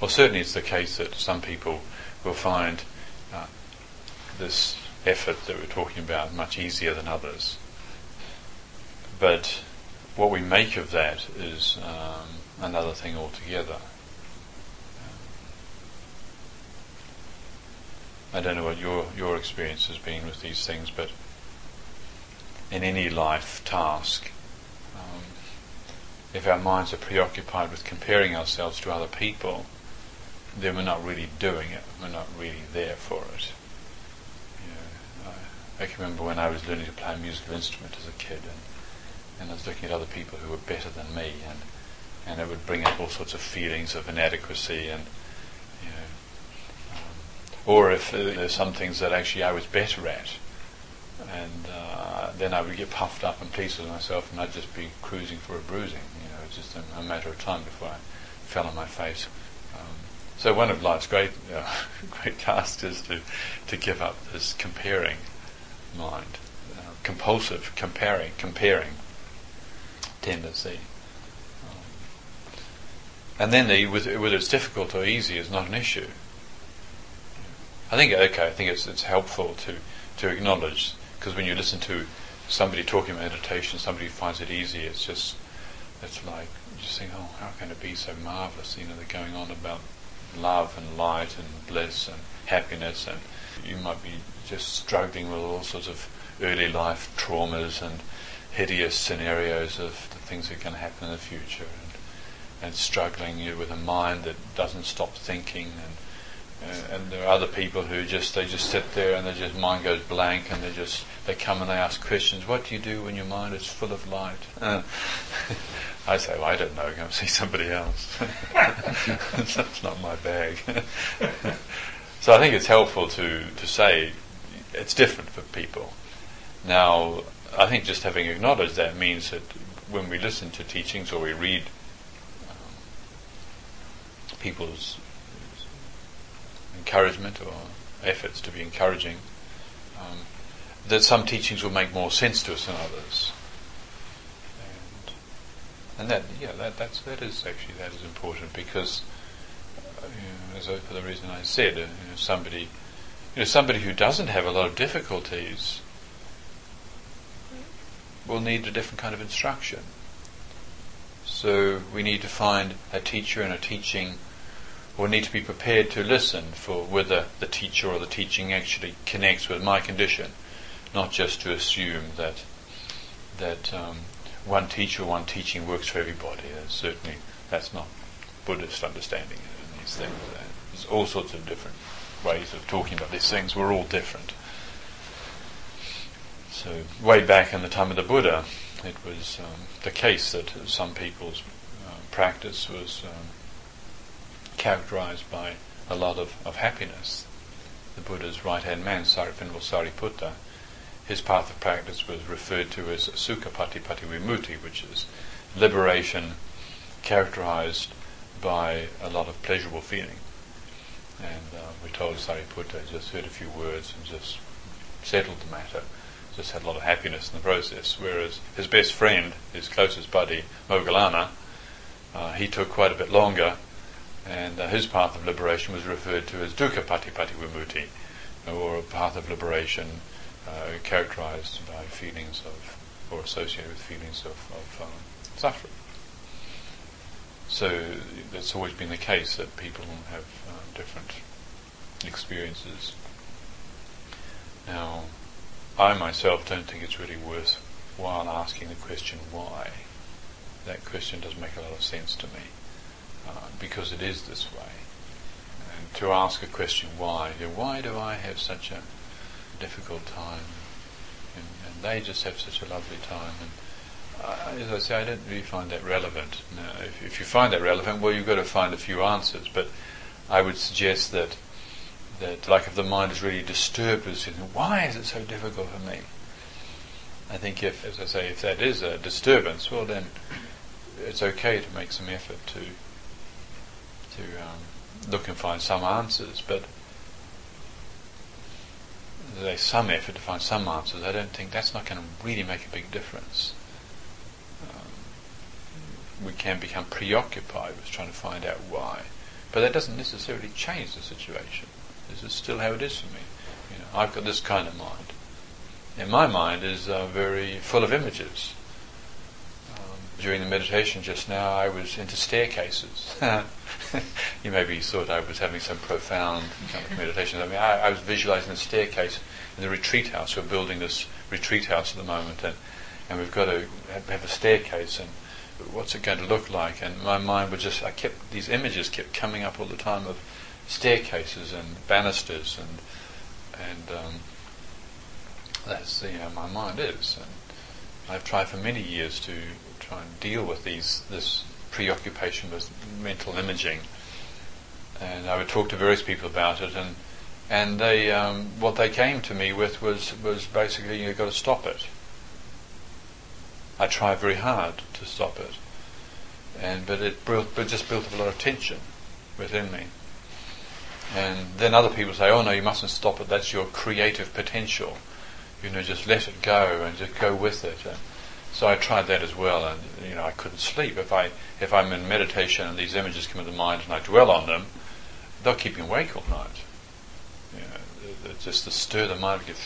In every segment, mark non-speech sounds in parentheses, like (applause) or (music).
Well, certainly it's the case that some people will find uh, this effort that we're talking about much easier than others. But what we make of that is um, another thing altogether. I don't know what your, your experience has been with these things, but in any life task, um, if our minds are preoccupied with comparing ourselves to other people, then we're not really doing it. We're not really there for it. I, I, can remember when I was learning to play a musical instrument as a kid, and, and I was looking at other people who were better than me, and and it would bring up all sorts of feelings of inadequacy and you know, or if there's some things that actually I was better at, and uh, then I would get puffed up and pleased with myself, and I'd just be cruising for a bruising. You know, it's just a, a matter of time before I fell on my face. So one of life's great uh, (laughs) great tasks is to to give up this comparing mind, uh, compulsive comparing comparing tendency. Um, and then the, whether it's difficult or easy is not an issue. I think okay. I think it's it's helpful to to acknowledge because when you listen to somebody talking about meditation, somebody finds it easy, it's just it's like you just think, oh, how can it be so marvelous? You know, they're going on about love and light and bliss and happiness, and you might be just struggling with all sorts of early life traumas and hideous scenarios of the things that can happen in the future, and, and struggling you with a mind that doesn't stop thinking and and there are other people who just they just sit there and their just mind goes blank and they just they come and they ask questions. What do you do when your mind is full of light? Uh, (laughs) I say, well, I don't know. Go see somebody else. (laughs) That's not my bag. (laughs) so I think it's helpful to to say it's different for people. Now, I think just having acknowledged that means that when we listen to teachings or we read um, people's encouragement or efforts to be encouraging, um, that some teachings will make more sense to us than others. And, and that, yeah, that, that's, that is actually, that is important because, uh, you know, as I, for the reason I said, uh, you know, somebody, you know, somebody who doesn't have a lot of difficulties will need a different kind of instruction. So we need to find a teacher and a teaching or need to be prepared to listen for whether the teacher or the teaching actually connects with my condition, not just to assume that that um, one teacher, one teaching works for everybody. Uh, certainly, that's not Buddhist understanding of these things. Uh, there's all sorts of different ways of talking about these things. We're all different. So, way back in the time of the Buddha, it was um, the case that some people's uh, practice was um, characterized by a lot of, of happiness. The Buddha's right hand man, Saripinval Sariputta, his path of practice was referred to as Sukha Patipatti Vimutti, which is liberation characterized by a lot of pleasurable feeling. And uh, we told Sariputta just heard a few words and just settled the matter, just had a lot of happiness in the process. Whereas his best friend, his closest buddy, Moggallana, uh, he took quite a bit longer and uh, his path of liberation was referred to as dukkha patipatti vimutti, or a path of liberation uh, characterized by feelings of, or associated with feelings of, of um, suffering. So it's always been the case that people have uh, different experiences. Now, I myself don't think it's really worthwhile asking the question why. That question doesn't make a lot of sense to me uh, because it is this way. And to ask a question why, why do I have such a difficult time? And, and they just have such a lovely time. And uh, as I say, I don't really find that relevant. Now, if, if you find that relevant, well, you've got to find a few answers. But I would suggest that that, like, if the mind is really disturbed with something, why is it so difficult for me? I think if, as I say, if that is a disturbance, well, then it's okay to make some effort to to um, look and find some answers, but there's some effort to find some answers. I don't think that's not going to really make a big difference. Um, we can become preoccupied with trying to find out why. But that doesn't necessarily change the situation. This is still how it is for me. You know, I've got this kind of mind. And my mind is uh, very full of images. During the meditation just now, I was into staircases. (laughs) you maybe thought I was having some profound kind of meditation. I mean, I, I was visualizing a staircase in the retreat house. We're building this retreat house at the moment, and, and we've got to have a staircase, and what's it going to look like? And my mind was just, I kept, these images kept coming up all the time of staircases and banisters, and, and um, that's you know, my mind is. And I've tried for many years to try and deal with these, this preoccupation with mental imaging. And I would talk to various people about it, and and they um, what they came to me with was was basically you've got to stop it. I tried very hard to stop it, and but it built, but just built up a lot of tension within me. And then other people say, "Oh no, you mustn't stop it. That's your creative potential. You know, just let it go and just go with it." And so I tried that as well, and you know, I couldn't sleep if I if I'm in meditation and these images come into mind and I dwell on them, they'll keep me awake all night. You know, just the stir the mind gets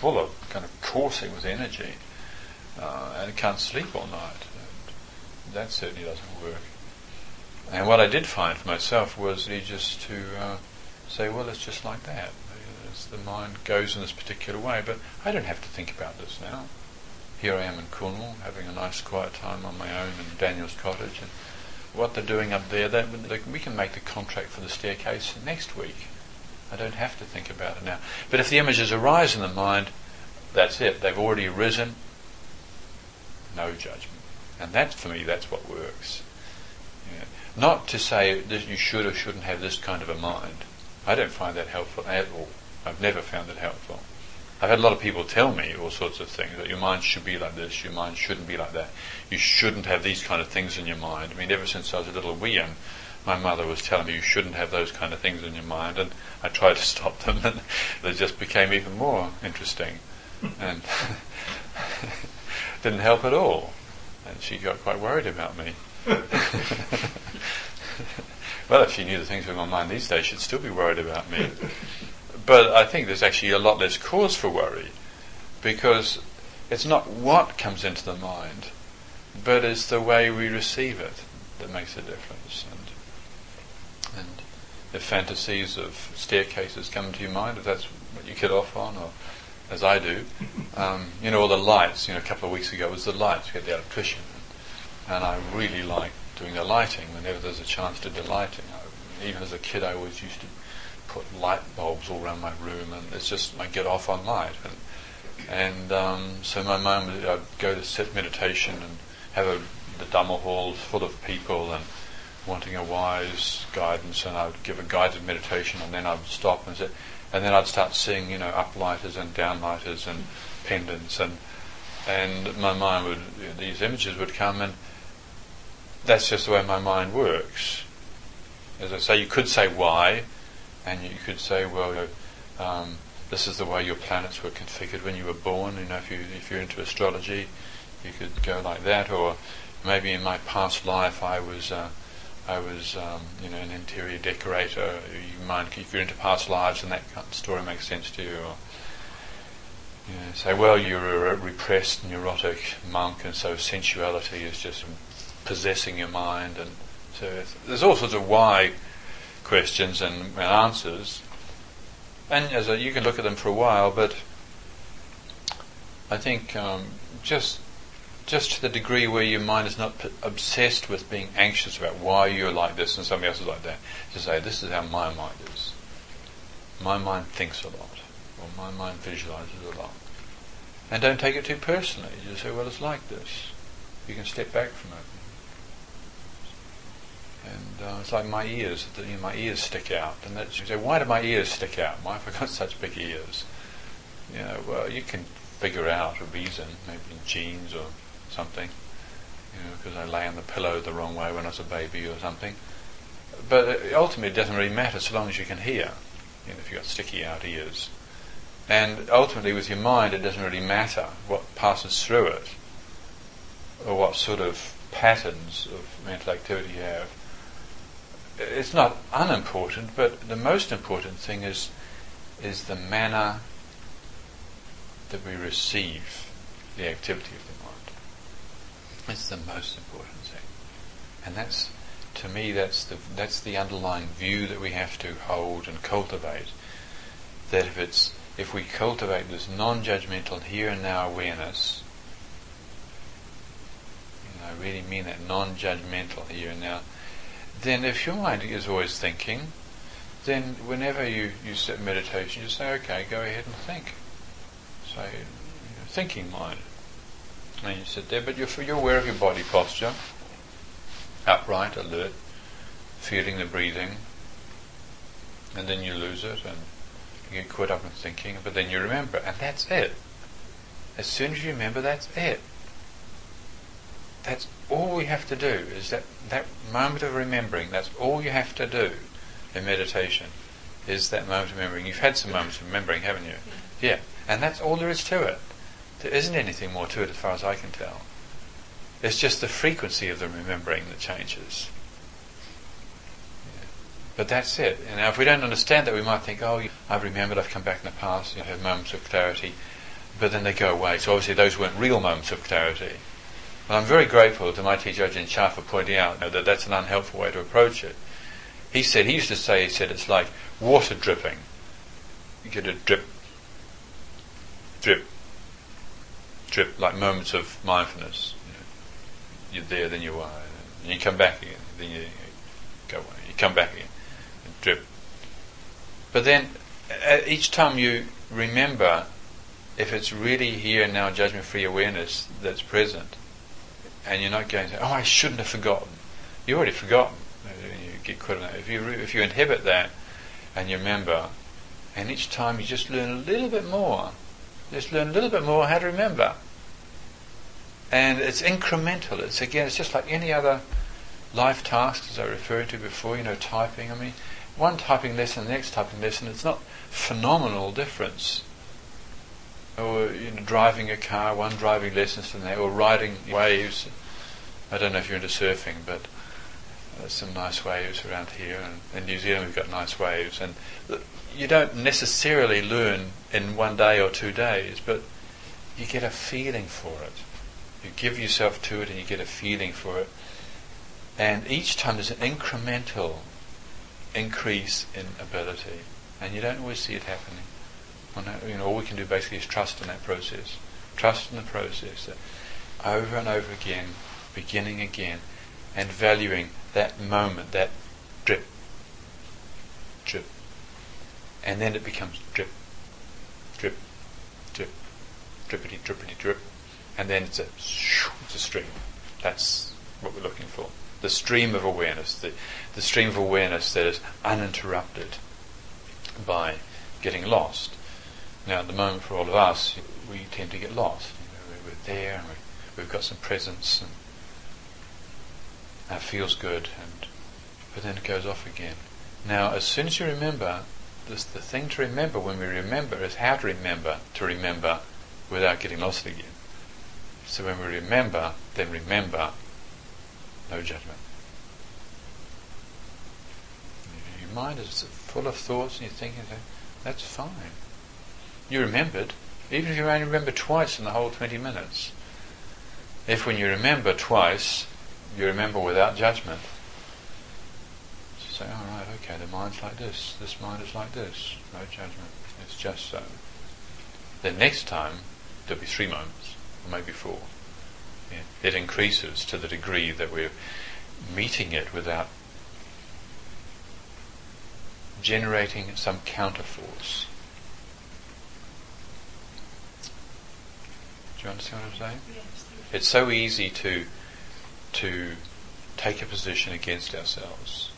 full of kind of coursing with energy, uh, and I can't sleep all night. And that certainly doesn't work. And what I did find for myself was just to uh, say, well, it's just like that. the mind goes in this particular way, but I don't have to think about this now here I am in Cornwall having a nice quiet time on my own in Daniel's cottage and what they're doing up there, they, we can make the contract for the staircase next week. I don't have to think about it now. But if the images arise in the mind, that's it. They've already arisen. No judgment. And that, for me, that's what works. Yeah. Not to say that you should or shouldn't have this kind of a mind. I don't find that helpful at all. I've never found it helpful. I've had a lot of people tell me all sorts of things that your mind should be like this, your mind shouldn't be like that. You shouldn't have these kind of things in your mind. I mean, ever since I was a little wee my mother was telling me you shouldn't have those kind of things in your mind, and I tried to stop them, (laughs) and they just became even more interesting, and (laughs) didn't help at all. And she got quite worried about me. (laughs) well, if she knew the things in my mind these days, she'd still be worried about me. But I think there's actually a lot less cause for worry because it's not what comes into the mind, but it's the way we receive it that makes a difference. And, and if fantasies of staircases come to your mind, if that's what you get off on, or as I do, um, you know, all the lights. You know, a couple of weeks ago was the lights. We had the electrician, and I really like doing the lighting whenever there's a chance to do lighting. I, even as a kid, I always used to put light bulbs all around my room, and it's just I get off on light. And, and um, so my would I'd go to sit meditation and have a, the Dhamma halls full of people and wanting a wise guidance, and I'd give a guided meditation, and then I'd stop and sit, and then I'd start seeing you know uplighters and downlighters and pendants, and and my mind would these images would come, and that's just the way my mind works. As I say, you could say why, and you could say, well, um, this is the way your planets were configured when you were born. You know, if you if you're into astrology, you could go like that. Or maybe in my past life, I was uh, I was um, you know an interior decorator. You might if you're into past lives, and that story makes sense to you. Or you know, say, well, you're a repressed, neurotic monk, and so sensuality is just possessing your mind, and so there's all sorts of why questions and, answers. And as a, you can look at them for a while, but I think um, just just to the degree where your mind is not p- obsessed with being anxious about why you're like this and somebody else is like that, to say this is how my mind is. My mind thinks a lot, or my mind visualizes a lot, and don't take it too personally. You just say, well, it's like this. You can step back from it and uh, it's like my ears. You know, my ears stick out, and that's you say, why do my ears stick out? Why have I got (laughs) such big ears? You know, well, you can figure out a reason, maybe in genes or something. You know, because I lay on the pillow the wrong way when I was a baby or something. But ultimately, it doesn't really matter so long as you can hear. You know, if you've got sticky out ears. And ultimately, with your mind, it doesn't really matter what passes through it or what sort of patterns of mental activity you have it's not unimportant, but the most important thing is is the manner that we receive the activity of the mind. It's the most important thing, and that's to me that's the that's the underlying view that we have to hold and cultivate. That if it's if we cultivate this non-judgmental here and now awareness, you know, I really mean that non-judgmental here and now then if your mind is always thinking, then whenever you, you sit meditation, you say, okay, go ahead and think. So, thinking mind. And you sit there, but you're, you're aware of your body posture, upright, alert, feeling the breathing, and then you lose it and you get caught up in thinking, but then you remember, and that's it. As soon as you remember, that's it. That's all we have to do is that, that moment of remembering, that's all you have to do in meditation, is that moment of remembering. You've had some moments of remembering, haven't you? Yeah. And that's all there is to it. There isn't anything more to it as far as I can tell. It's just the frequency of the remembering that changes. Yeah. But that's it. And now if we don't understand that, we might think, oh, I've remembered, I've come back in the past, you know, have moments of clarity, but then they go away. So obviously those weren't real moments of clarity. And I'm very grateful to my teacher Ajahn Chah for pointing out you know, that that's an unhelpful way to approach it. He said, he used to say, he said, it's like water dripping. You get a drip, drip, drip, like moments of mindfulness. You are there, then you are, and you come back again, then you go away, you come back again, drip. But then, uh, each time you remember, if it's really here now judgment-free awareness that's present, and you're not going to, say, oh, I shouldn't have forgotten. You already forgotten. You get caught in that. If you if you inhibit that and you remember, and each time you just learn a little bit more, just learn a little bit more how to remember. And it's incremental. It's again, it's just like any other life task, as I referred to before. You know, typing. I mean, one typing lesson, the next typing lesson. It's not phenomenal difference or you know, driving a car, one driving lessons from there, or riding waves. I don't know if you're into surfing, but there's some nice waves around here, and in New Zealand we've got nice waves. And you don't necessarily learn in one day or two days, but you get a feeling for it. You give yourself to it, and you get a feeling for it. And each time there's an incremental increase in ability, and you don't always see it happening you know, all we can do basically is trust in that process. Trust in the process. That over and over again, beginning again, and valuing that moment, that drip, drip. And then it becomes drip, drip, drip, drippity, drippity, drip. And then it's a, it's a stream. That's what we're looking for. The stream of awareness, the, the stream of awareness that is uninterrupted by getting lost. Now, at the moment, for all of us, we tend to get lost. You know, we're there, and we have got some presence, and that feels good, and but then it goes off again. Now, as soon as you remember, this, the thing to remember when we remember is how to remember to remember without getting lost again. So when we remember, then remember, no judgment. Your mind is full of thoughts, and you're thinking, that's fine. You remembered, even if you only remember twice in the whole 20 minutes. If when you remember twice, you remember without judgment, you say, all oh, right, okay, the mind's like this, this mind is like this, no judgment, it's just so. Then next time, there'll be three moments, or maybe four. Yeah. It increases to the degree that we're meeting it without generating some counterforce. Do you understand what I'm saying? Yes. It's so easy to to take a position against ourselves,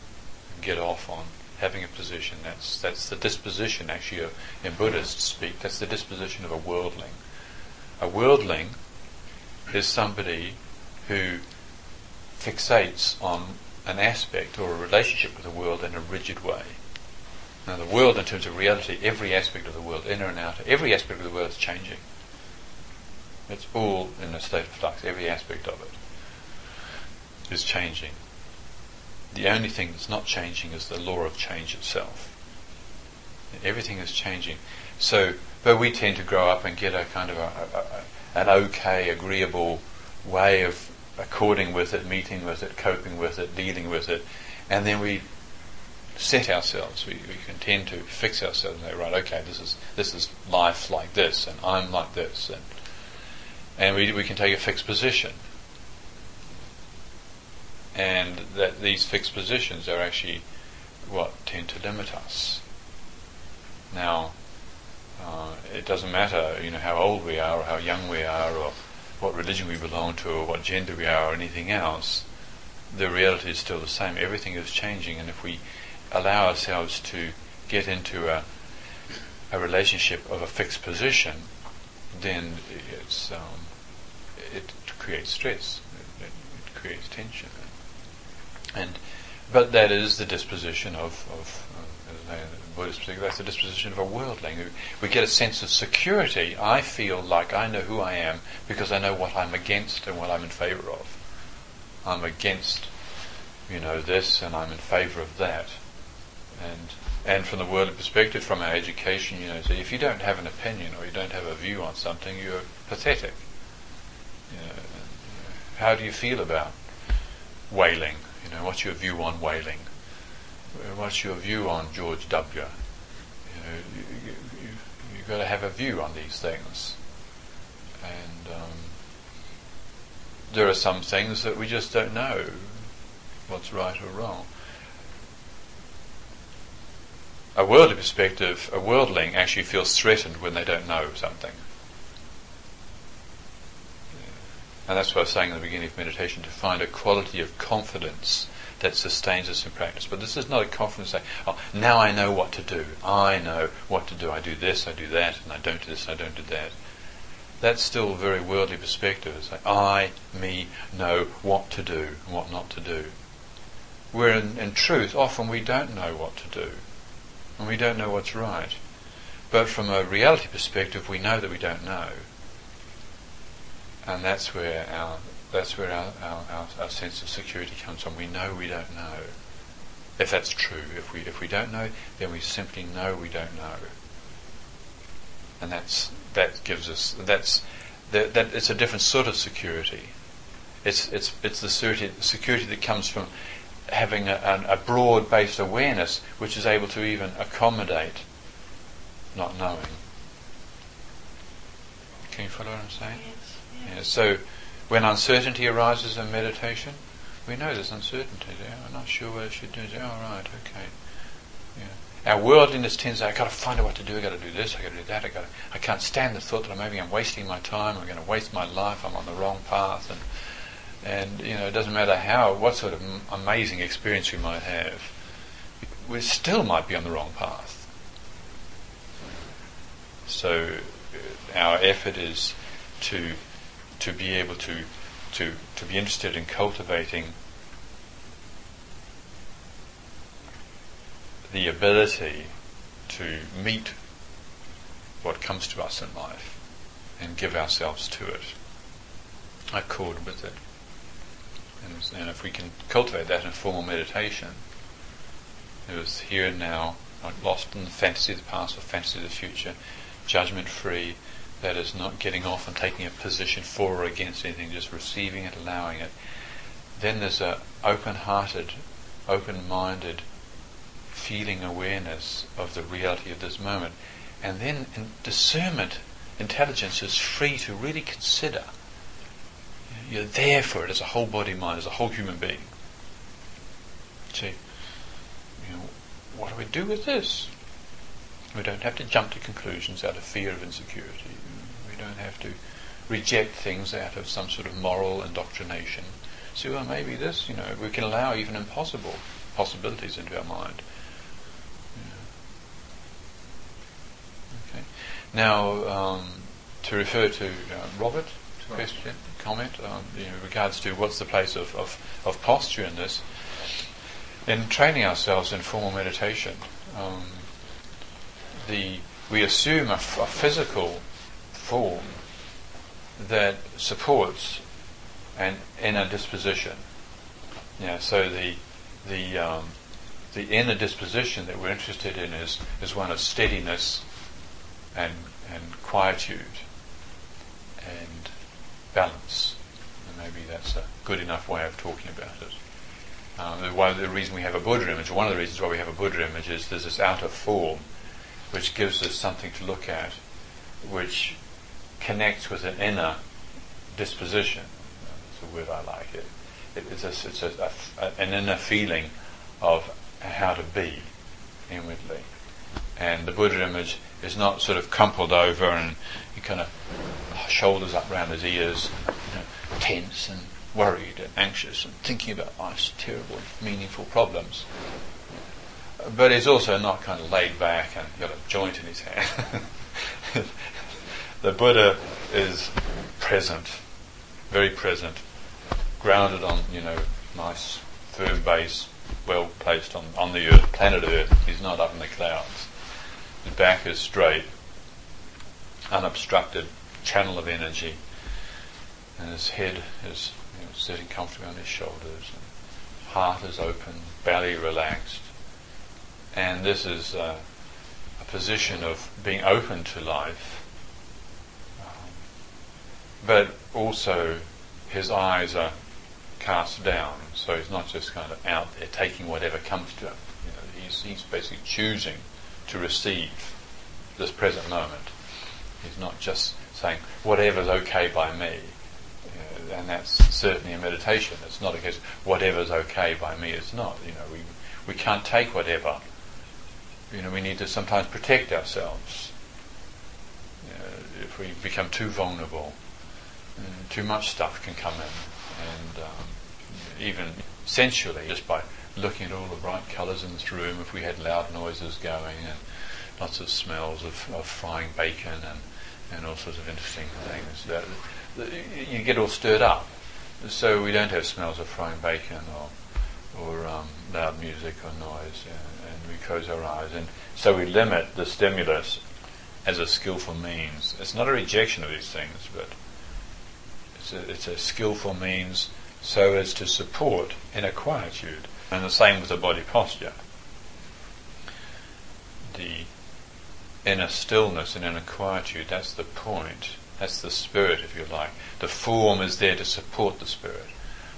and get off on having a position. That's that's the disposition actually of, in Buddhist speak. That's the disposition of a worldling. A worldling is somebody who fixates on an aspect or a relationship with the world in a rigid way. Now, the world, in terms of reality, every aspect of the world, inner and outer, every aspect of the world is changing. It's all in a state of flux. Every aspect of it is changing. the only thing that's not changing is the law of change itself. Everything is changing. So, but we tend to grow up and get a kind of a, a, an okay, agreeable way of according with it, meeting with it, coping with it, dealing with it, and then we set ourselves. We, we can tend to fix ourselves and say, right, okay, this is this is life like this, and I'm like this, and and we we can take a fixed position, and that these fixed positions are actually what tend to limit us. Now, uh, it doesn't matter, you know, how old we are or how young we are or what religion we belong to or what gender we are or anything else. The reality is still the same. Everything is changing, and if we allow ourselves to get into a a relationship of a fixed position, then it's um, it creates stress. It, it, creates tension, and but that is the disposition of, of uh, Buddhist that's the disposition of a worldling. We get a sense of security. I feel like I know who I am because I know what I'm against and what I'm in favour of. I'm against, you know, this and I'm in favour of that. And and from the worldly perspective, from our education, you know, so if you don't have an opinion or you don't have a view on something, you're pathetic. You know, how do you feel about whaling? You know, what's your view on whaling? what's your view on George W? You know, you, you, you, you've got to have a view on these things. And um, there are some things that we just don't know what's right or wrong. A worldly perspective, a worldling actually feels threatened when they don't know something. And that's what I was saying in the beginning of meditation, to find a quality of confidence that sustains us in practice. But this is not a confidence saying, oh, now I know what to do. I know what to do. I do this, I do that, and I don't do this, I don't do that. That's still a very worldly perspective. It's like, I, me, know what to do and what not to do. Where in, in truth, often we don't know what to do. And we don't know what's right. But from a reality perspective, we know that we don't know. And that's where our that's where our, our, our, our, sense of security comes from. We know we don't know. If that's true, if we if we don't know, then we simply know we don't know. And that's that gives us that's that, that it's a different sort of security. It's it's it's the security security that comes from having a, a broad-based awareness which is able to even accommodate not knowing. Can you follow what I'm saying? Yes. yes. Yeah, so when uncertainty arises in meditation, we know there's uncertainty there. I'm not sure what I should do. Oh, right, okay. Yeah. Our worldliness tends to, I've got to find out what to do, I've got to do this, I've got to do that, I've got to, I can't stand the thought that maybe I'm wasting my time, I'm going to waste my life, I'm on the wrong path, and, and you know, it doesn't matter how, what sort of amazing experience we might have, we still might be on the wrong path. So uh, our effort is to to be able to, to, to be interested in cultivating the ability to meet what comes to us in life and give ourselves to it, accord with it. And, and if we can cultivate that in formal meditation, it was here and now, not lost in the fantasy of the past or fantasy of the future, judgment free, that is not getting off and taking a position for or against anything, just receiving it, allowing it. Then there's a open-hearted, open-minded feeling awareness of the reality of this moment. And then in discernment, intelligence is free to really consider. You're there for it as a whole body mind, as a whole human being. See, you know, what do we do with this? We don't have to jump to conclusions out of fear of insecurity We don't have to reject things out of some sort of moral indoctrination. So, well, maybe this, you know, we can allow even impossible possibilities into our mind. Yeah. Okay. Now, um, to refer to uh, Robert, question, comment, um, know, regards to what's the place of, of, of posture in this. In training ourselves in formal meditation, um, the we assume a, f- a physical form that supports an inner disposition. Yeah, so the the um, the inner disposition that we're interested in is, is one of steadiness and, and quietude and balance. And maybe that's a good enough way of talking about it. Um, of the reason we have a Buddha image, one of the reasons why we have a Buddha image is there's this outer form which gives us something to look at, which connects with an inner disposition. That's a word I like. It, it it's, a, it's a, a, an inner feeling of how to be inwardly. And the Buddha image is not sort of crumpled over and you kind of shoulders up round his ears, you know, tense and worried and anxious and thinking about life's terrible, meaningful problems. But he's also not kind of laid back and got a joint in his hand. (laughs) the Buddha is present, very present, grounded on, you know, nice firm base, well placed on, on the earth, planet Earth. He's not up in the clouds. His back is straight, unobstructed channel of energy, and his head is you know, sitting comfortably on his shoulders. And heart is open, belly relaxed, and this is uh, a position of being open to life, um, but also his eyes are cast down. So he's not just kind of out there taking whatever comes to him. You know, he's, he's basically choosing to receive this present moment. He's not just saying whatever's okay by me. Uh, and that's certainly a meditation. It's not a case whatever's okay by me. It's not. You know, we we can't take whatever. You know, we need to sometimes protect ourselves. Know, if we become too vulnerable, uh, too much stuff can come in, and um, even sensually, just by looking at all the bright colours in this room, if we had loud noises going and lots of smells of, of frying bacon and, and all sorts of interesting things, that, that you get all stirred up. So we don't have smells of frying bacon or or um, loud music or noise, and, we close our eyes. And so we limit the stimulus as a skillful means. It's not a rejection of these things, but it's a, it's a skillful means so as to support inner quietude. And the same with the body posture. The inner stillness and inner quietude, that's the point. That's the spirit, if you like. The form is there to support the spirit.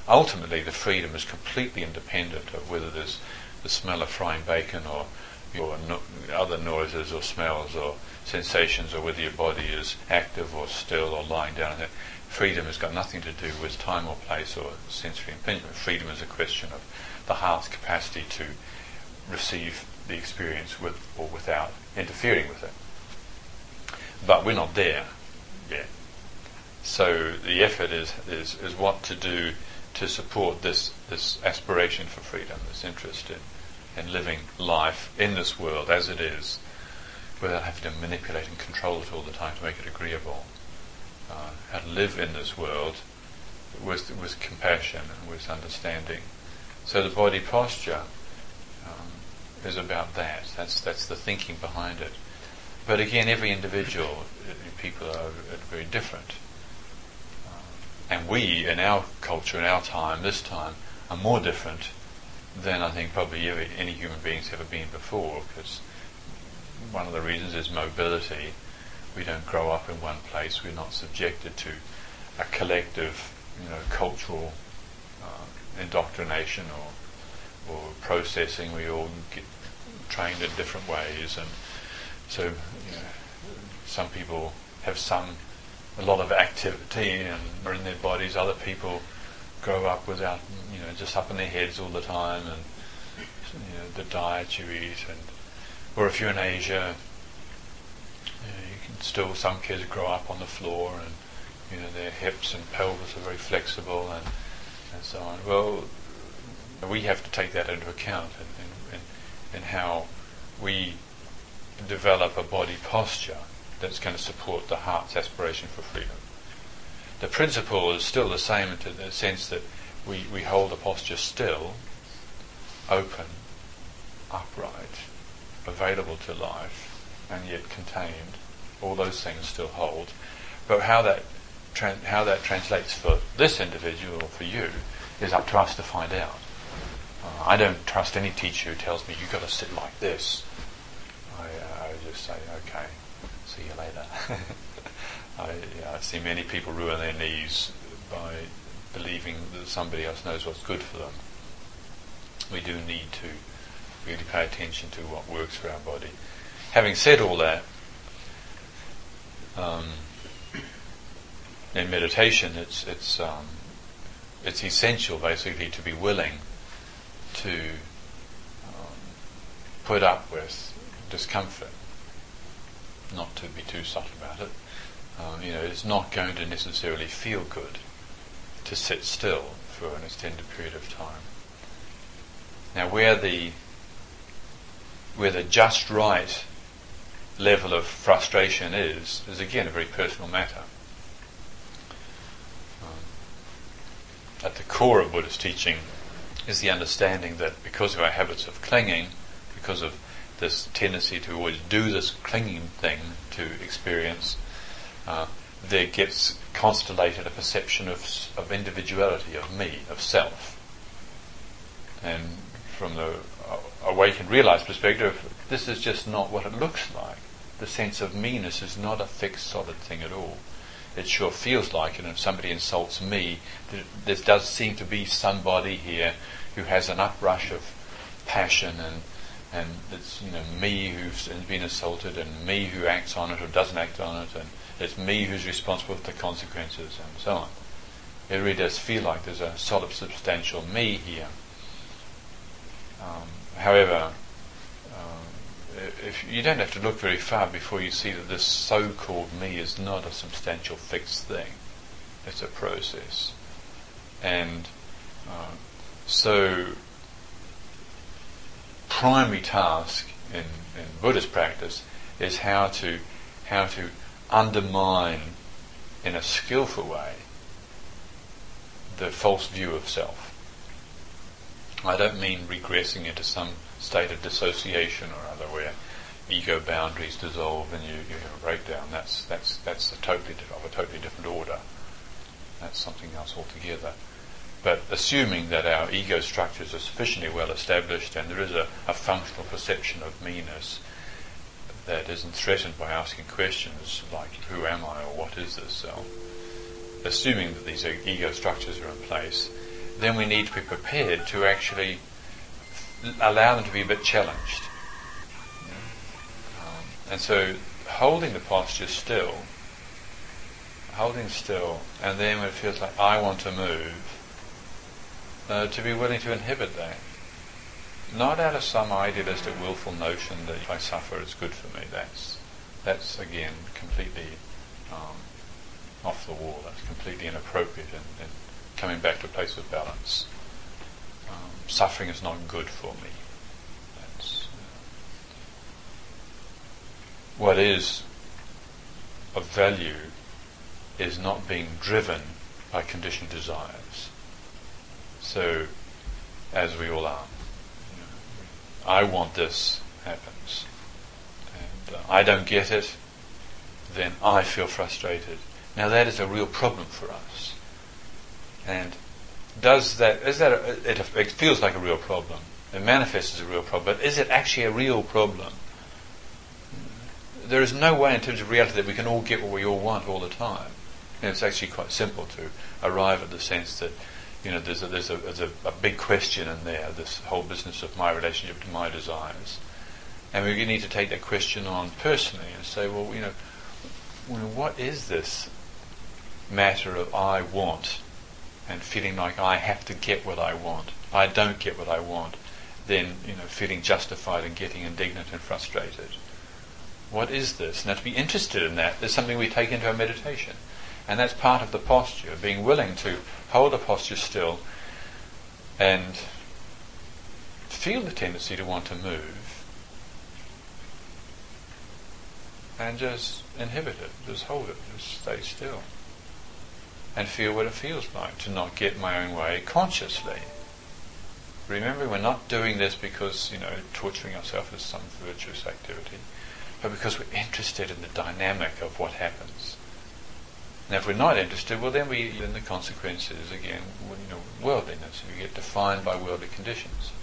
Ultimately, the freedom is completely independent of whether there's the smell of frying bacon or, your no, other noises or smells or sensations or whether your body is active or still or lying down freedom has got nothing to do with time or place or sensory impingement. Freedom is a question of the heart's capacity to receive the experience with or without interfering with it. But we're not there yet. So the effort is, is, is what to do to support this, this aspiration for freedom, this interest in, in living life in this world as it is, without having to manipulate and control it all the time to make it agreeable uh, to live in this world with, with compassion and with understanding. So the body posture um, is about that. That's, that's the thinking behind it. But again, every individual, uh, people are very different. Um, and we, in our culture, in our time, this time, are more different than I think probably every, any human beings ever been before, because one of the reasons is mobility we don't grow up in one place. We're not subjected to a collective, you know, cultural uh, indoctrination or or processing. We all get trained in different ways, and so you know, some people have some a lot of activity and are in their bodies. Other people grow up without, you know, just up in their heads all the time, and you know, the diet you eat, and or if you're in Asia, still some kids grow up on the floor and you know their hips and pelvis are very flexible and, and so on. Well, we have to take that into account in, in, in, how we develop a body posture that's going to support the heart's aspiration for freedom. The principle is still the same in the sense that we, we hold the posture still, open, upright, available to life, and yet contained all those things still hold. But how that tra- how that translates for this individual or for you is up to us to find out. Uh, I don't trust any teacher who tells me you've got to sit like this. I, uh, I just say, okay, see you later. (laughs) I, I see many people ruin their knees by believing that somebody else knows what's good for them. We do need to really pay attention to what works for our body. Having said all that, um, in meditation, it's it's um, it's essential basically to be willing to um, put up with discomfort, not to be too subtle about it. Um, you know, it's not going to necessarily feel good to sit still for an extended period of time. Now, where the where the just right level of frustration is, is again a very personal matter. Um, at the core of Buddhist teaching is the understanding that because of our habits of clinging, because of this tendency to always do this clinging thing to experience, uh, there gets constellated a perception of, of individuality, of me, of self. And from the awakened, realized perspective, this is just not what it looks like. The sense of meanness is not a fixed, solid thing at all. It sure feels like it. And if somebody insults me, there does seem to be somebody here who has an uprush of passion and and it's you know me who's been assaulted and me who acts on it or doesn't act on it and it's me who's responsible for the consequences and so on. It really does feel like there's a solid, substantial me here. Um, however, if you don't have to look very far before you see that this so-called me is not a substantial fixed thing. It's a process, and uh, so primary task in, in Buddhist practice is how to how to undermine in a skillful way the false view of self. I don't mean regressing into some state of dissociation or other where ego boundaries dissolve and you, you have a breakdown. That's that's that's a totally of a totally different order. That's something else altogether. But assuming that our ego structures are sufficiently well established and there is a, a functional perception of meanness, that isn't threatened by asking questions like who am I or what is this self, assuming that these ego structures are in place, then we need to be prepared to actually allow them to be a bit challenged. And so holding the posture still, holding still, and then when it feels like I want to move, uh, to be willing to inhibit that not out of some idealistic, willful notion that if I suffer, it's good for me. That's that's again completely um, off the wall. That's completely inappropriate and, and, coming back to a place of balance. Um, suffering is not good for me. That's, uh, what is of value is not being driven by conditioned desires. So, as we all are. I want this happens, and uh, I don't get it, then I feel frustrated. Now that is a real problem for us. And does that, is that, a, it, it feels like a real problem. It manifests as a real problem, but is it actually a real problem? There is no way in terms of reality that we can all get what we all want all the time. It's actually quite simple to arrive at the sense that you know, there's a, there's a, there's a, a big question in there, this whole business of my relationship to my desires. And we need to take that question on personally and say, well, you know, what is this matter of I want and feeling like I have to get what I want? I don't get what I want, then, you know, feeling justified and getting indignant and frustrated. What is this? Now, to be interested in that is something we take into our meditation. And that's part of the posture, being willing to hold the posture still and feel the tendency to want to move and just inhibit it, just hold it, just stay still. And feel what it feels like to not get my own way consciously. Remember, we're not doing this because, you know, torturing ourselves is some virtuous activity, but because we're interested in the dynamic of what happens. Now, if we're not interested, well, then we then the consequences again, you know, worldliness. We get defined by worldly conditions.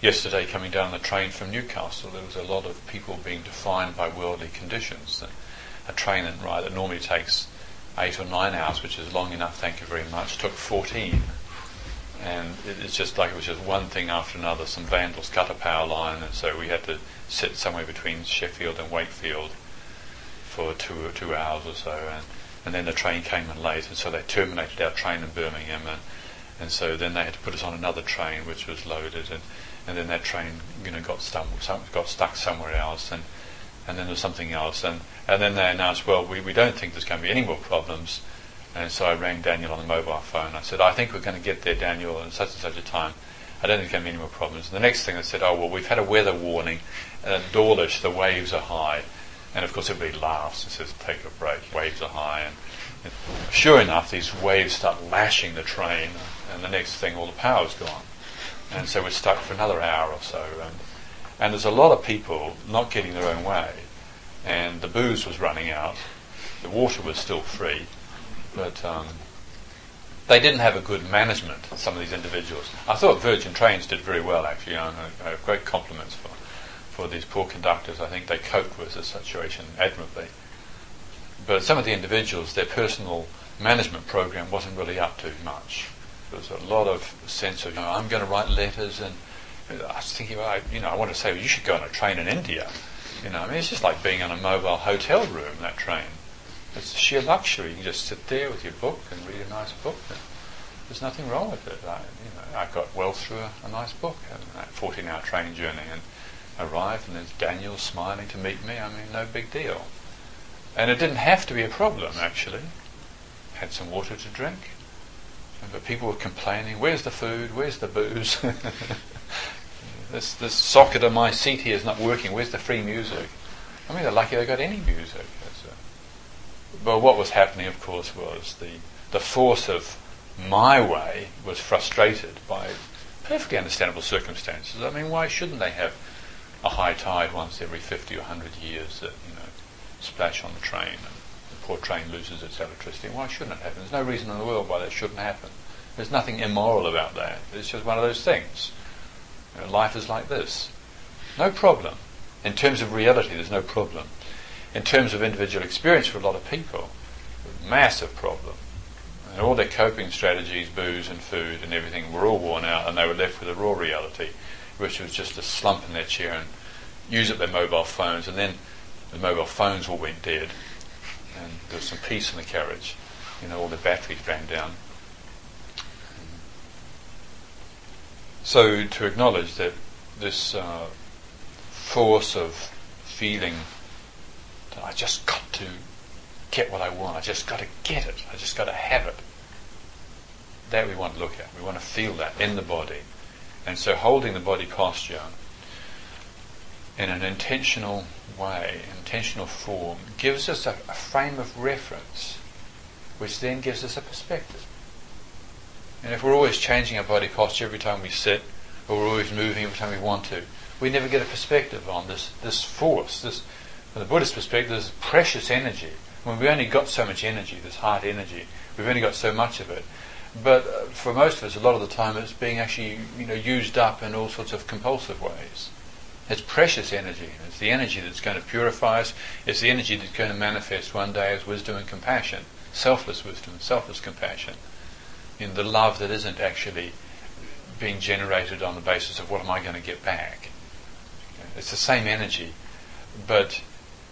yesterday coming down the train from Newcastle, there was a lot of people being defined by worldly conditions. A train ride that normally takes eight or nine hours, which is long enough, thank you very much, took 14. And it's just like it was just one thing after another. Some vandals cut a power line, and so we had to sit somewhere between Sheffield and Wakefield for two or two hours or so. And, and then the train came in late, and so they terminated our train in Birmingham. And, and so then they had to put us on another train, which was loaded. And, and then that train, you know, got stuck, got stuck somewhere else. And, and then there was something else. And, and then they announced, well, we, we don't think there's going to be any more problems. And so I rang Daniel on the mobile phone. I said, I think we're going to get there, Daniel, in such and such a time. I don't think to be any more problems. And the next thing I said, oh, well, we've had a weather warning. And at Dawlish, the waves are high. And of course, everybody laughs and says, take a break, waves are high. And, and sure enough, these waves start lashing the train. And the next thing, all the power's gone. And so we're stuck for another hour or so. And, and there's a lot of people not getting their own way. And the booze was running out. The water was still free. But um, they didn't have a good management, some of these individuals. I thought Virgin Trains did very well, actually. I have great compliments for, for these poor conductors. I think they coped with the situation admirably. But some of the individuals, their personal management program wasn't really up to much. There was a lot of sense of, you know, I'm going to write letters, and I was thinking, well, I, you know, I want to say, well, you should go on a train in India. You know, I mean, it's just like being in a mobile hotel room, that train. It's a sheer luxury. You can just sit there with your book and read a nice book. There's nothing wrong with it. I, you know, I got well through a, a nice book, a 14-hour train journey, and arrived, and there's Daniel smiling to meet me. I mean, no big deal. And it didn't have to be a problem, actually. Had some water to drink. But people were complaining, where's the food? Where's the booze? (laughs) this, this socket on my seat here is not working. Where's the free music? I mean, they're lucky they got any music. But what was happening, of course, was the, the force of my way was frustrated by perfectly understandable circumstances. I mean, why shouldn't they have a high tide once every 50 or 100 years that, you know, splash on the train and the poor train loses its electricity? Why shouldn't it happen? There's no reason in the world why that shouldn't happen. There's nothing immoral about that. It's just one of those things. You know, life is like this. No problem. In terms of reality, there's no problem in terms of individual experience for a lot of people, massive problem. And all their coping strategies, booze and food and everything, were all worn out, and they were left with a raw reality, which was just to slump in their chair and use up their mobile phones. And then the mobile phones all went dead, and there was some peace in the carriage. You know, all the batteries ran down. So to acknowledge that this uh, force of feeling I just got to get what I want. I just got to get it. I just got to have it. That we want to look at. We want to feel that in the body. And so holding the body posture in an intentional way, intentional form, gives us a, a frame of reference, which then gives us a perspective. And if we're always changing our body posture every time we sit, or we're always moving every time we want to, we never get a perspective on this, this force, this from the Buddhist perspective, there's precious energy. I mean, we've only got so much energy, this heart energy, we've only got so much of it. But uh, for most of us, a lot of the time, it's being actually you know used up in all sorts of compulsive ways. It's precious energy. It's the energy that's going to purify us. It's the energy that's going to manifest one day as wisdom and compassion, selfless wisdom, selfless compassion. In the love that isn't actually being generated on the basis of what am I going to get back. It's the same energy, but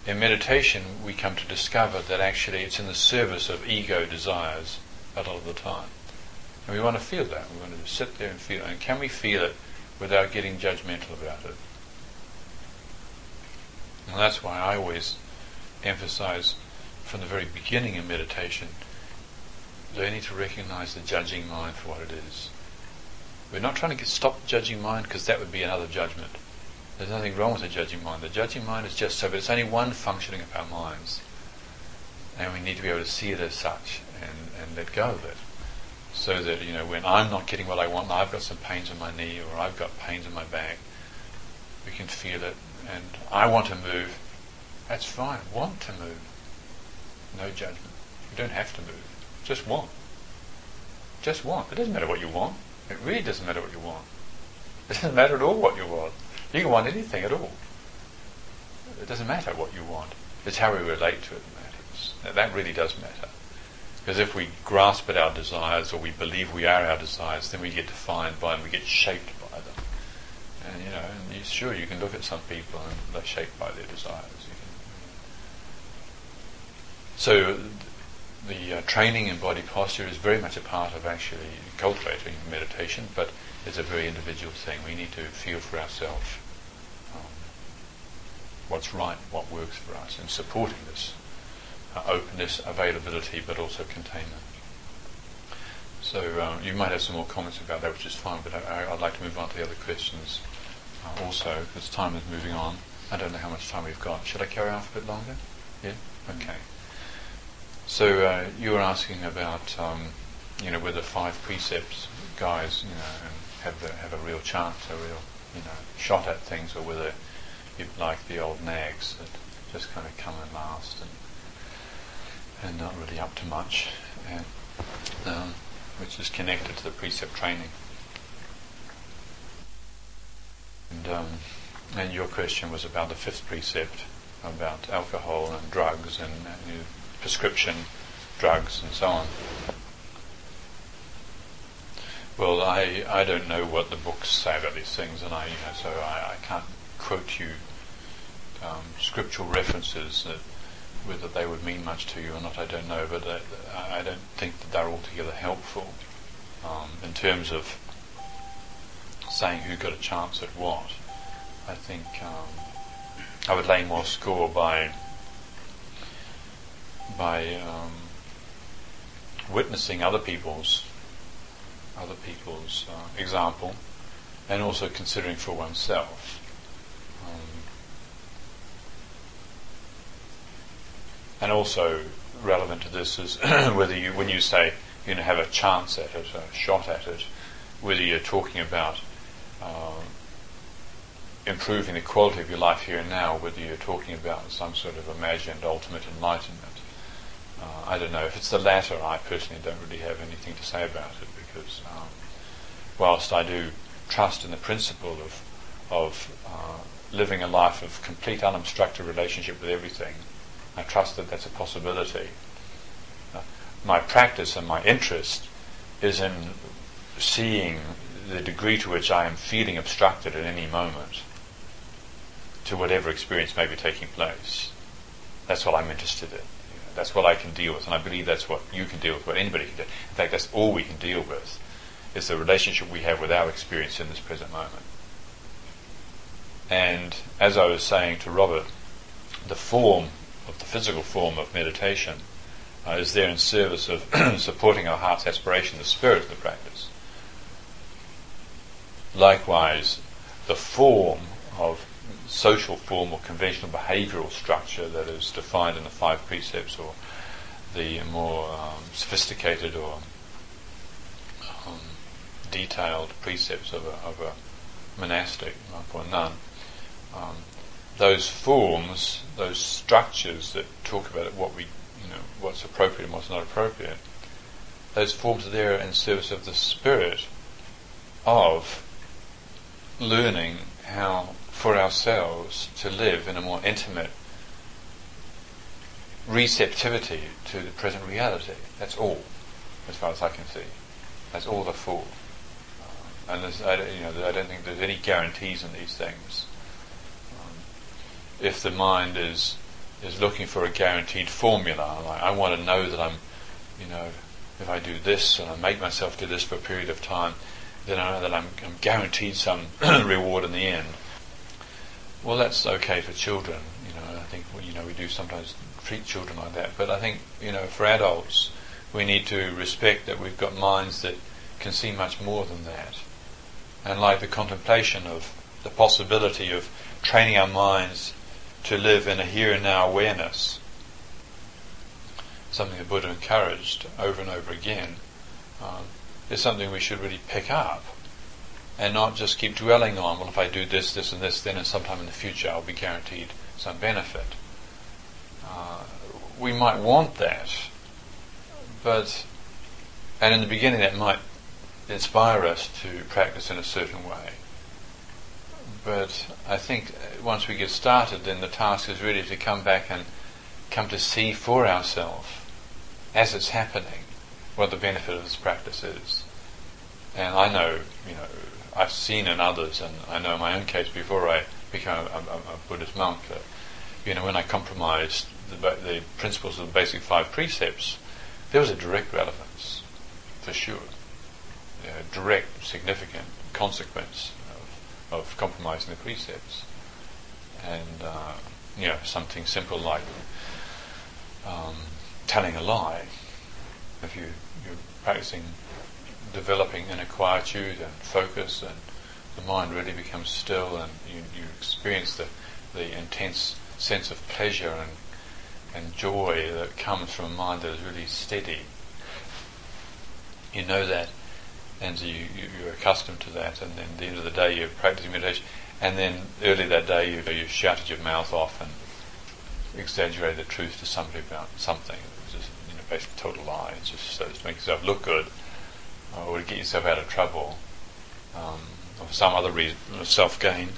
in meditation, we come to discover that actually it's in the service of ego desires a lot of the time. And we want to feel that. We want to sit there and feel it. And can we feel it without getting judgmental about it? And that's why I always emphasize from the very beginning of meditation learning to recognize the judging mind for what it is. We're not trying to get, stop judging mind because that would be another judgment. There's nothing wrong with the judging mind. The judging mind is just so, but it's only one functioning of our minds. And we need to be able to see it as such and, and let go of it. So that, you know, when I'm not getting what I want, I've got some pains in my knee or I've got pains in my back, we can feel it. And I want to move. That's fine. Want to move. No judgment. You don't have to move. Just want. Just want. It doesn't matter what you want. It really doesn't matter what you want. It doesn't matter at all what you want. You can want anything at all. It doesn't matter what you want. It's how we relate to it that matters. That really does matter. Because if we grasp at our desires or we believe we are our desires, then we get defined by them, we get shaped by them. And you know, and you, sure you can look at some people and they're shaped by their desires. So the uh, training in body posture is very much a part of actually cultivating meditation, but it's a very individual thing. We need to feel for ourselves um, what's right, what works for us, and supporting this uh, openness, availability, but also containment. So um, you might have some more comments about that, which is fine, but I, would like to move on to the other questions uh, also, because time is moving on. I don't know how much time we've got. Should I carry on for a bit longer? Yeah? Okay. So uh, you were asking about, um, you know, whether five precepts guys, you know, have have a real chance, a real, you know, shot at things, or whether you like the old nags that just kind of come and last and and not really up to much, and, um, which is connected to the precept training. And, um, and your question was about the fifth precept, about alcohol and drugs and uh, prescription drugs and so on. Well, I, I don't know what the books say about these things, and I you know, so I, I can't quote you um, scriptural references that whether they would mean much to you or not, I don't know, but uh, I don't think that they're altogether helpful um, in terms of saying who got a chance at what. I think um, I would lay more score by by um, witnessing other people's other people's uh, example, and also considering for oneself. And also relevant to this is (clears throat) whether you, when you say you know have a chance at it, a shot at it, whether you're talking about uh, improving the quality of your life here and now, whether you're talking about some sort of imagined ultimate enlightenment. Uh, I don't know. If it's the latter, I personally don't really have anything to say about it because um, whilst I do trust in the principle of of uh, living a life of complete unobstructed relationship with everything, I trust that that's a possibility. Uh, my practice and my interest is in seeing the degree to which I am feeling obstructed at any moment to whatever experience may be taking place. That's what I'm interested in. That's what I can deal with, and I believe that's what you can deal with, what anybody can do. In fact, that's all we can deal with, is the relationship we have with our experience in this present moment. And as I was saying to Robert, the form of the physical form of meditation uh, is there in service of (clears throat) supporting our heart's aspiration, the spirit of the practice. Likewise, the form of social form or conventional behavioral structure that is defined in the five precepts or the more um, sophisticated or um, detailed precepts of a, of a monastic, like a nun, um, those forms, those structures that talk about what we, you know, what's appropriate and what's not appropriate, those forms are there in service of the spirit of learning how for ourselves to live in a more intimate receptivity to the present reality. That's all, as far as I can see. That's all the. Uh, and I, you know, I don't think there's any guarantees in these things if the mind is is looking for a guaranteed formula, like I want to know that I'm, you know, if I do this and I make myself do this for a period of time, then I know that I'm, I'm guaranteed some (clears throat) reward in the end. Well, that's okay for children, you know. I think you know we do sometimes treat children like that, but I think you know for adults we need to respect that we've got minds that can see much more than that, and like the contemplation of the possibility of training our minds to live in a here and now awareness, something the Buddha encouraged over and over again, um, is something we should really pick up and not just keep dwelling on, well, if I do this, this, and this, then in sometime in the future I'll be guaranteed some benefit. Uh, we might want that, but, and in the beginning that might inspire us to practice in a certain way. but I think once we get started, then the task is really to come back and come to see for ourselves, as it's happening, what the benefit of this practice is. And I know, you know, I've seen in others, and I know in my own case before I became a, a, a Buddhist monk, that, you know, when I compromised the, the principles of the basic five precepts, there was a direct relevance, for sure. A direct, significant consequence of, of compromising the precepts. And, uh, you know, something simple like um, telling a lie. If you, you're practicing developing inner quietude and focus and the mind really becomes still and you, you experience the, the intense sense of pleasure and, and joy that comes from a mind that is really steady. You know that and you, you, are accustomed to that and then at the end of the day you're practicing meditation and then early that day you, you shouted your mouth off and exaggerated the truth to somebody about something. It was just you know, basically total lie. It's just so to make yourself look good or to get yourself out of trouble um, or for some other reason, self gain,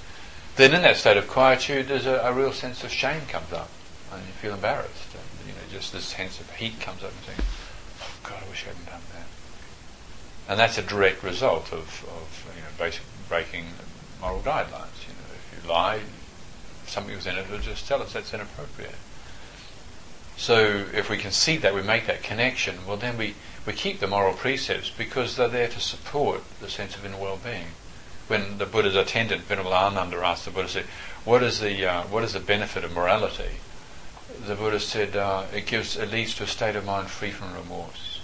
then in that state of quietude, there's a, a, real sense of shame comes up, and you feel embarrassed, and you know, just this sense of heat comes up, and think, "Oh God, I wish I hadn't done that." And that's a direct result of, of you know, basic breaking moral guidelines. You know, if you lie, something was in it, will just tell us that's inappropriate. So if we can see that, we make that connection, well then we, we keep the moral precepts because they're there to support the sense of inner well-being. When the Buddha's attendant, Venerable Ananda, asked the Buddha, said, what is the, uh, what is the benefit of morality? The Buddha said, uh, it gives, it leads to a state of mind free from remorse.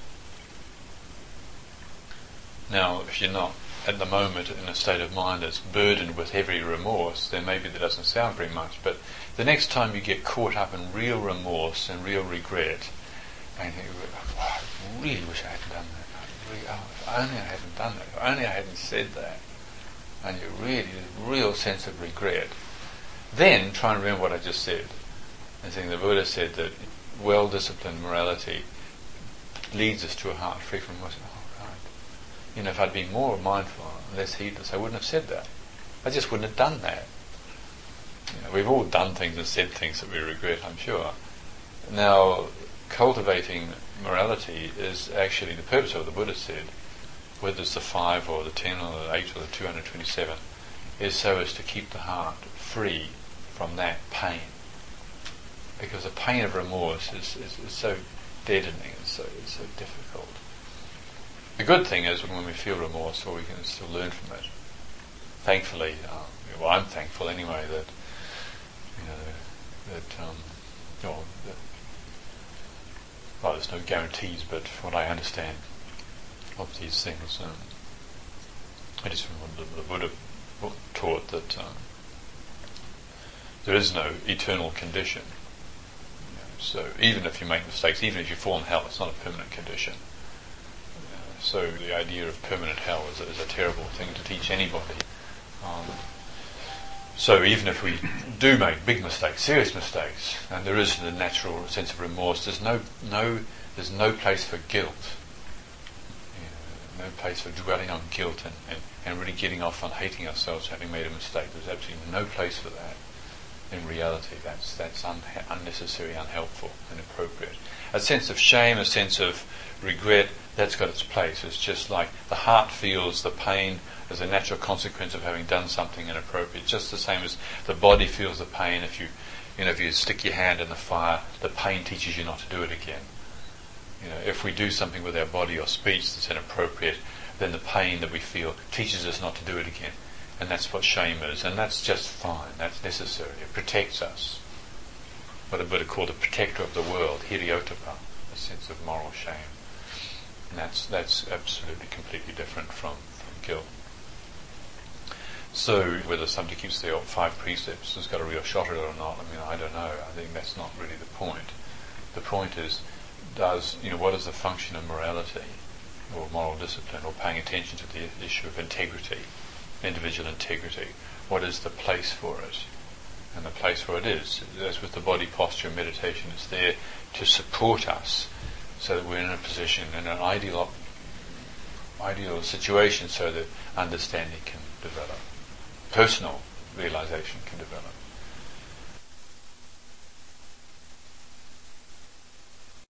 Now, if you're not at the moment in a state of mind that's burdened with heavy remorse, then maybe that doesn't sound very much. But the next time you get caught up in real remorse and real regret, and you think, oh, I really wish I hadn't done that. Oh, if only I hadn't done that. If only I hadn't said that. And you really, real sense of regret. Then try and remember what I just said. I think the Buddha said that well-disciplined morality leads us to a heart free from remorse Oh, right. you know, if I'd been more mindful, less heedless, I wouldn't have said that. I just wouldn't have done that. You know, we've all done things and said things that we regret, I'm sure. Now, cultivating morality is actually the purpose of what the Buddha said, whether it's the five or the ten or the eight or the 227, is so as to keep the heart free from that pain. Because the pain of remorse is, is, is so deadening, it's so, so difficult. The good thing is when we feel remorse, or we can still learn from it. Thankfully, um, well, I'm thankful anyway that that, um, well, that, well, there's no guarantees, but what I understand of these things, um, it is from the, the Buddha taught that um, there is no eternal condition. So even if you make mistakes, even if you fall in hell, it's not a permanent condition. So the idea of permanent hell is, is a terrible thing to teach anybody. Um, so even if we do make big mistakes, serious mistakes, and there is the natural sense of remorse, there's no no there's no place for guilt. You know, no place for dwelling on guilt and, and, and really getting off on hating ourselves for having made a mistake. There's absolutely no place for that. In reality, that's that's un- unnecessary, unhelpful, inappropriate. A sense of shame, a sense of regret, that's got its place. It's just like the heart feels the pain as a natural consequence of having done something inappropriate. Just the same as the body feels the pain if you, you know, if you stick your hand in the fire, the pain teaches you not to do it again. You know, if we do something with our body or speech that's inappropriate, then the pain that we feel teaches us not to do it again. And that's what shame is. And that's just fine. That's necessary. It protects us. What a Buddha called the protector of the world, hiri-ottappa, a sense of moral shame. And that's, that's absolutely completely different from, from guilt. So whether somebody keeps the five precepts has got a real shot at it or not, I mean, I don't know. I think that's not really the point. The point is, does, you know, what is the function of morality or moral discipline or paying attention to the issue of integrity, individual integrity? What is the place for it? And the place where it is, as with the body posture meditation, is there to support us so that we're in a position, in an ideal, ideal situation so that understanding can develop. Personal realization can develop.